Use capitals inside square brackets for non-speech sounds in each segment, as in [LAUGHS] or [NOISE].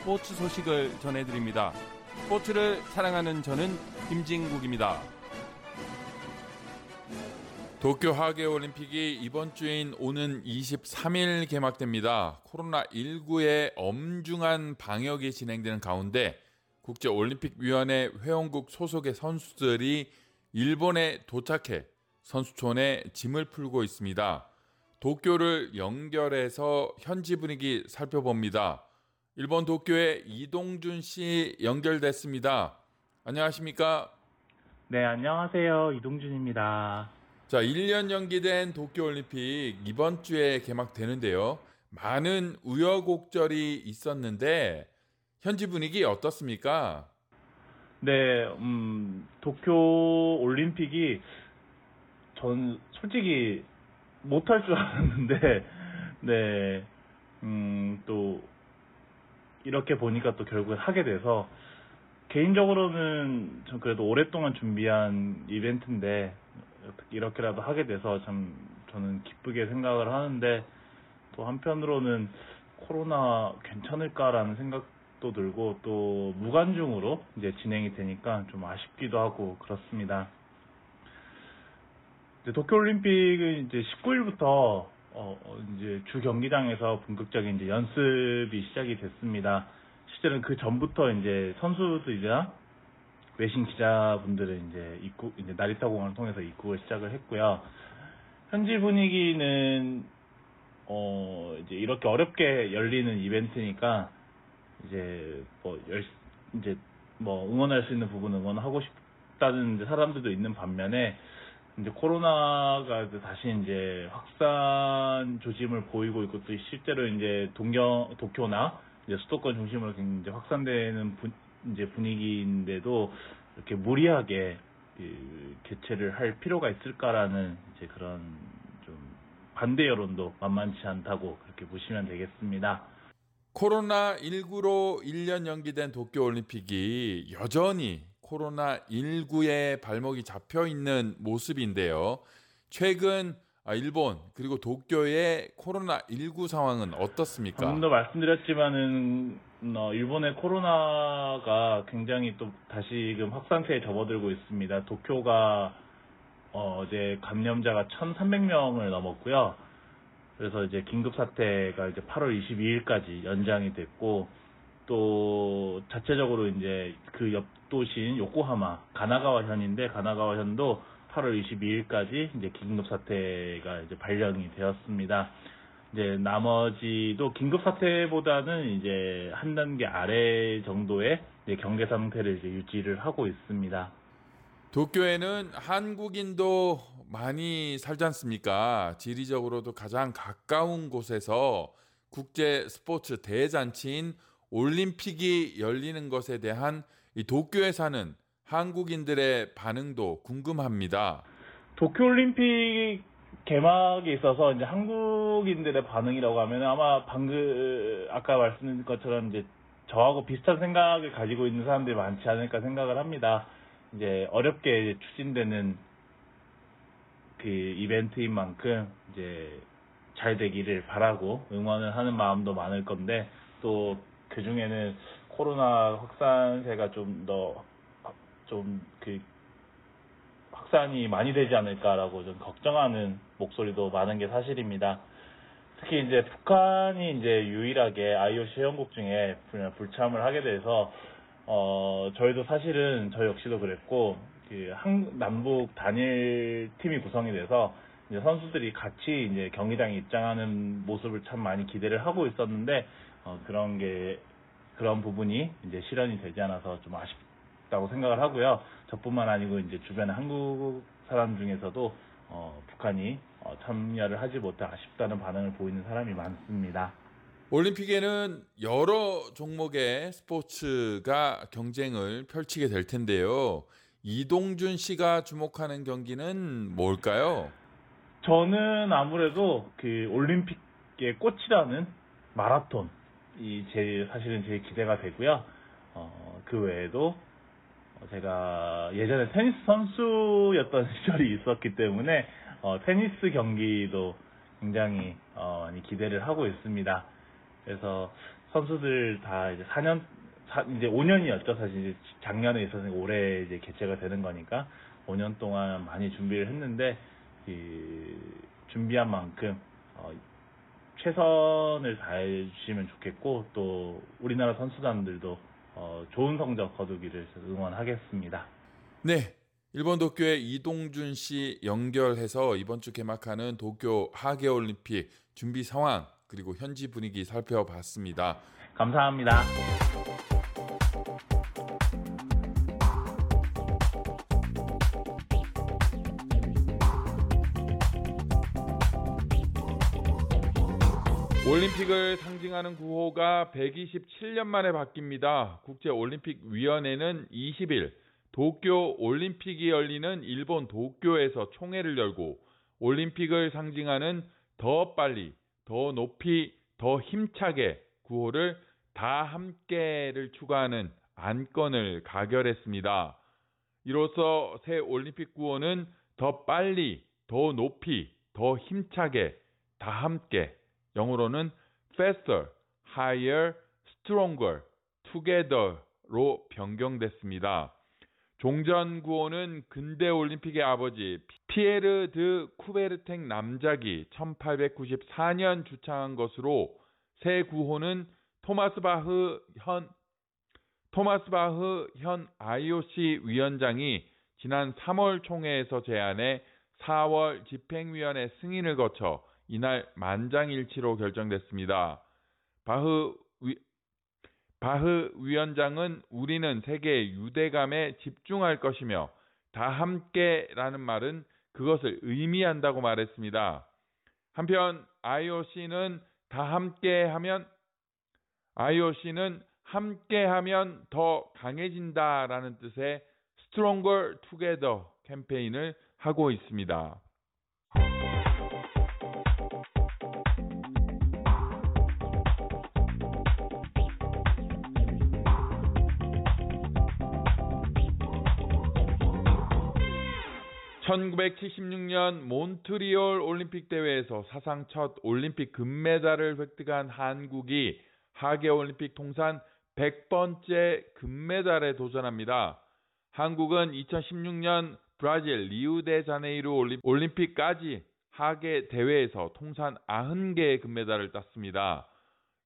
스포츠 소식을 전해드립니다. 스포츠를 사랑하는 저는 김진국입니다. 도쿄 하계올림픽이 이번 주인 오는 23일 개막됩니다. 코로나19의 엄중한 방역이 진행되는 가운데 국제올림픽위원회 회원국 소속의 선수들이 일본에 도착해 선수촌에 짐을 풀고 있습니다. 도쿄를 연결해서 현지 분위기 살펴봅니다. 일본 도쿄에 이동준 씨 연결됐습니다. 안녕하십니까? 네, 안녕하세요. 이동준입니다. 자, 1년 연기된 도쿄올림픽 이번 주에 개막되는데요. 많은 우여곡절이 있었는데 현지 분위기 어떻습니까? 네, 음, 도쿄 올림픽이 전 솔직히 못할 줄 알았는데, 네, 음, 또 이렇게 보니까 또 결국에 하게 돼서 개인적으로는 전 그래도 오랫동안 준비한 이벤트인데 이렇게라도 하게 돼서 참 저는 기쁘게 생각을 하는데 또 한편으로는 코로나 괜찮을까라는 생각도 들고 또 무관중으로 이제 진행이 되니까 좀 아쉽기도 하고 그렇습니다. 이제 도쿄올림픽은 이제 19일부터 어, 이제 주 경기장에서 본격적인 이제 연습이 시작이 됐습니다. 실제는 그 전부터 이제 선수들이나 외신 기자분들은 이제 입국, 이제 나리타 공항을 통해서 입국을 시작을 했고요. 현지 분위기는, 어, 이제 이렇게 어렵게 열리는 이벤트니까, 이제 뭐, 열, 이제 뭐 응원할 수 있는 부분 응원하고 싶다는 이제 사람들도 있는 반면에, 이제 코로나가 다시 이제 확산 조짐을 보이고 있고 또 실제로 이제 동경, 도쿄나 이제 수도권 중심으로 이제 확산되는 분, 이제 분위기인데도 이렇게 무리하게 그 개최를 할 필요가 있을까라는 이제 그런 좀 반대 여론도 만만치 않다고 그렇게 보시면 되겠습니다. 코로나 19로 1년 연기된 도쿄 올림픽이 여전히 코로나19의 발목이 잡혀 있는 모습인데요. 최근 일본 그리고 도쿄의 코로나19 상황은 어떻습니까? 방금도 말씀드렸지만은 어, 일본의 코로나가 굉장히 또 다시금 확산세에 접어들고 있습니다. 도쿄가 어, 제 감염자가 1,300명을 넘었고요. 그래서 이제 긴급 사태가 이제 8월 22일까지 연장이 됐고 또 자체적으로 이제 그 옆 도시인 요코하마 가나가와현인데 가나가와현도 8월 22일까지 이제 긴급 사태가 이제 발령이 되었습니다. 이제 나머지도 긴급 사태보다는 이제 한 단계 아래 정도의 경계 상태를 이제 유지를 하고 있습니다. 도쿄에는 한국인도 많이 살지 않습니까? 지리적으로도 가장 가까운 곳에서 국제 스포츠 대잔치인 올림픽이 열리는 것에 대한 이 도쿄에 사는 한국인들의 반응도 궁금합니다. 도쿄올림픽 개막에 있어서 이제 한국인들의 반응이라고 하면 아마 방금 아까 말씀드린 것처럼 이제 저하고 비슷한 생각을 가지고 있는 사람들이 많지 않을까 생각을 합니다. 이제 어렵게 추진되는 그 이벤트인 만큼 이제 잘 되기를 바라고 응원을 하는 마음도 많을 건데 또 그 중에는 코로나 확산세가 좀 더 좀 그 확산이 많이 되지 않을까라고 좀 걱정하는 목소리도 많은 게 사실입니다. 특히 이제 북한이 이제 유일하게 IOC 회원국 중에 불참을 하게 돼서 어 저희도 사실은 저 역시도 그랬고 그 한, 남북 단일 팀이 구성이 돼서 이제 선수들이 같이 이제 경기장에 입장하는 모습을 참 많이 기대를 하고 있었는데 어 그런 게 그런 부분이 이제 실현이 되지 않아서 좀 아쉽다고 생각을 하고요. 저뿐만 아니고 이제 주변의 한국 사람 중에서도 어, 북한이 어, 참여를 하지 못해 아쉽다는 반응을 보이는 사람이 많습니다. 올림픽에는 여러 종목의 스포츠가 경쟁을 펼치게 될 텐데요. 이동준 씨가 주목하는 경기는 뭘까요? 저는 아무래도 그 올림픽의 꽃이라는 마라톤 이 제일 사실은 제일 기대가 되고요. 어, 그 외에도 제가 예전에 테니스 선수였던 [LAUGHS] 시절이 있었기 때문에 어, 테니스 경기도 굉장히 어, 많이 기대를 하고 있습니다. 그래서 선수들 다 이제 4년, 이제 5년이었죠. 사실 이제 작년에 있어서 올해 이제 개최가 되는 거니까 5년 동안 많이 준비를 했는데 그 준비한 만큼 어, 최선을 다해 주시면 좋겠고 또 우리나라 선수단들도 어, 좋은 성적 거두기를 응원하겠습니다. 네. 일본 도쿄의 이동준 씨 연결해서 이번 주 개막하는 도쿄 하계올림픽 준비 상황 그리고 현지 분위기 살펴봤습니다. 감사합니다. 올림픽을 상징하는 구호가 127년 만에 바뀝니다. 국제올림픽위원회는 20일 도쿄 올림픽이 열리는 일본 도쿄에서 총회를 열고 올림픽을 상징하는 더 빨리 더 높이, 더 힘차게 구호를 다 함께를 추가하는 안건을 가결했습니다. 이로써 새 올림픽 구호는 더 빨리, 더 높이, 더 힘차게, 다 함께, 영어로는 faster, higher, stronger, together로 변경됐습니다. 종전 구호는 근대 올림픽의 아버지 피에르 드 쿠베르탱 남작이 1894년 주창한 것으로 새 구호는 토마스 바흐 현 토마스 바흐 현 IOC 위원장이 지난 3월 총회에서 제안해 4월 집행위원회 승인을 거쳐 이날 만장일치로 결정됐습니다. 바흐 위, 바흐 위원장은 우리는 세계의 유대감에 집중할 것이며 다 함께라는 말은 그것을 의미한다고 말했습니다. 한편 IOC는 다 함께하면 IOC는 함께하면 더 강해진다라는 뜻의 Stronger Together 캠페인을 하고 있습니다. 1976년 몬트리올 올림픽 대회에서 사상 첫 올림픽 금메달을 획득한 한국이 하계 올림픽 통산 100번째 금메달에 도전합니다. 한국은 2016년 브라질 리우데자네이루 올림픽까지 하계 대회에서 통산 90개의 금메달을 땄습니다.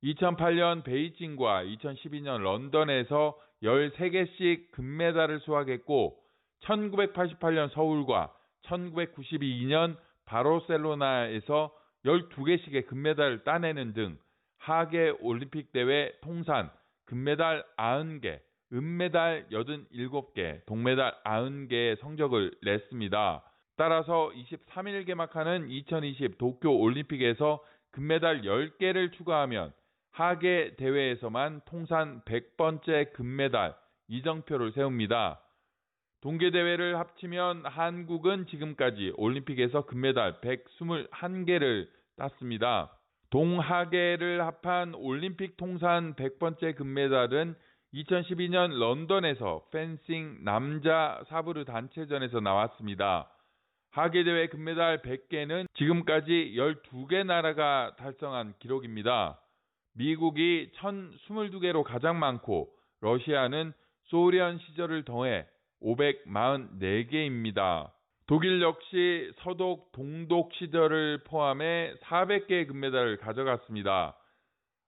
2008년 베이징과 2012년 런던에서 13개씩 금메달을 수확했고 1988년 서울과 1992년 바르셀로나에서 12개씩의 금메달을 따내는 등 하계 올림픽 대회 통산 금메달 90개, 은메달 87개, 동메달 90개의 성적을 냈습니다. 따라서 23일 개막하는 2020 도쿄 올림픽에서 금메달 10개를 추가하면 하계 대회에서만 통산 100번째 금메달 이정표를 세웁니다. 동계대회를 합치면 한국은 지금까지 올림픽에서 금메달 121개를 땄습니다. 동하계를 합한 올림픽 통산 100번째 금메달은 2012년 런던에서 펜싱 남자 사브르 단체전에서 나왔습니다. 하계대회 금메달 100개는 지금까지 12개 나라가 달성한 기록입니다. 미국이 1022개로 가장 많고 러시아는 소련 시절을 더해 544개입니다. 독일 역시 서독, 동독 시절을 포함해 400개의 금메달을 가져갔습니다.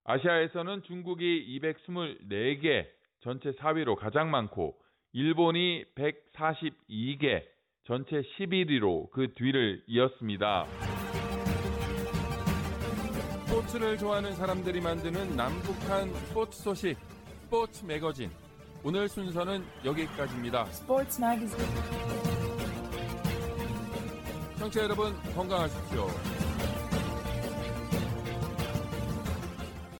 아시아에서는 중국이 224개, 전체 4위로 가장 많고 일본이 142개, 전체 11위로 그 뒤를 이었습니다. 스포츠를 좋아하는 사람들이 만드는 남북한 스포츠 소식, 스포츠 매거진. 오늘 순서는 여기까지입니다. Sports Magazine. 청취자 여러분 건강하십시오.